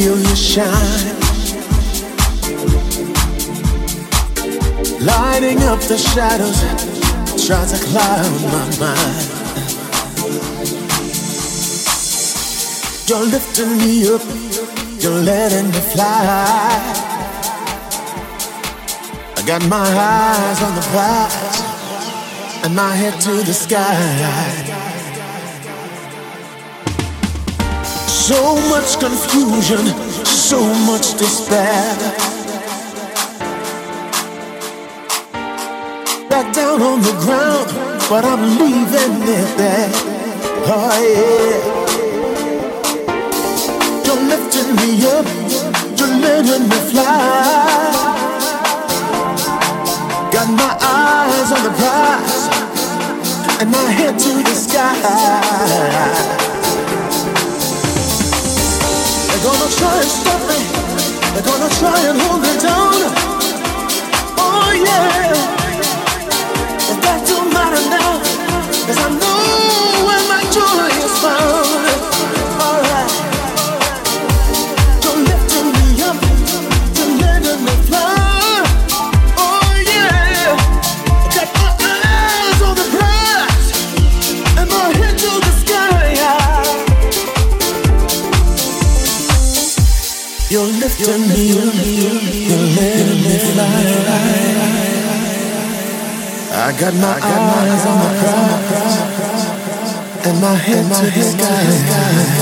to shine. Lighting up the shadows, tries to cloud my mind. You're lifting me up, you're letting me fly. I got my eyes on the prize and my head to the sky. So much confusion, so much despair. Back down on the ground, but I'm leaving it there. Oh yeah. You're lifting me up, you're letting me fly. Got my eyes on the prize, and my head to the sky. They're gonna try and stop me. They're gonna try and hold me down. Oh yeah. But that don't matter now. Cause I know where my joy got my eyes on the prize and my head to the sky.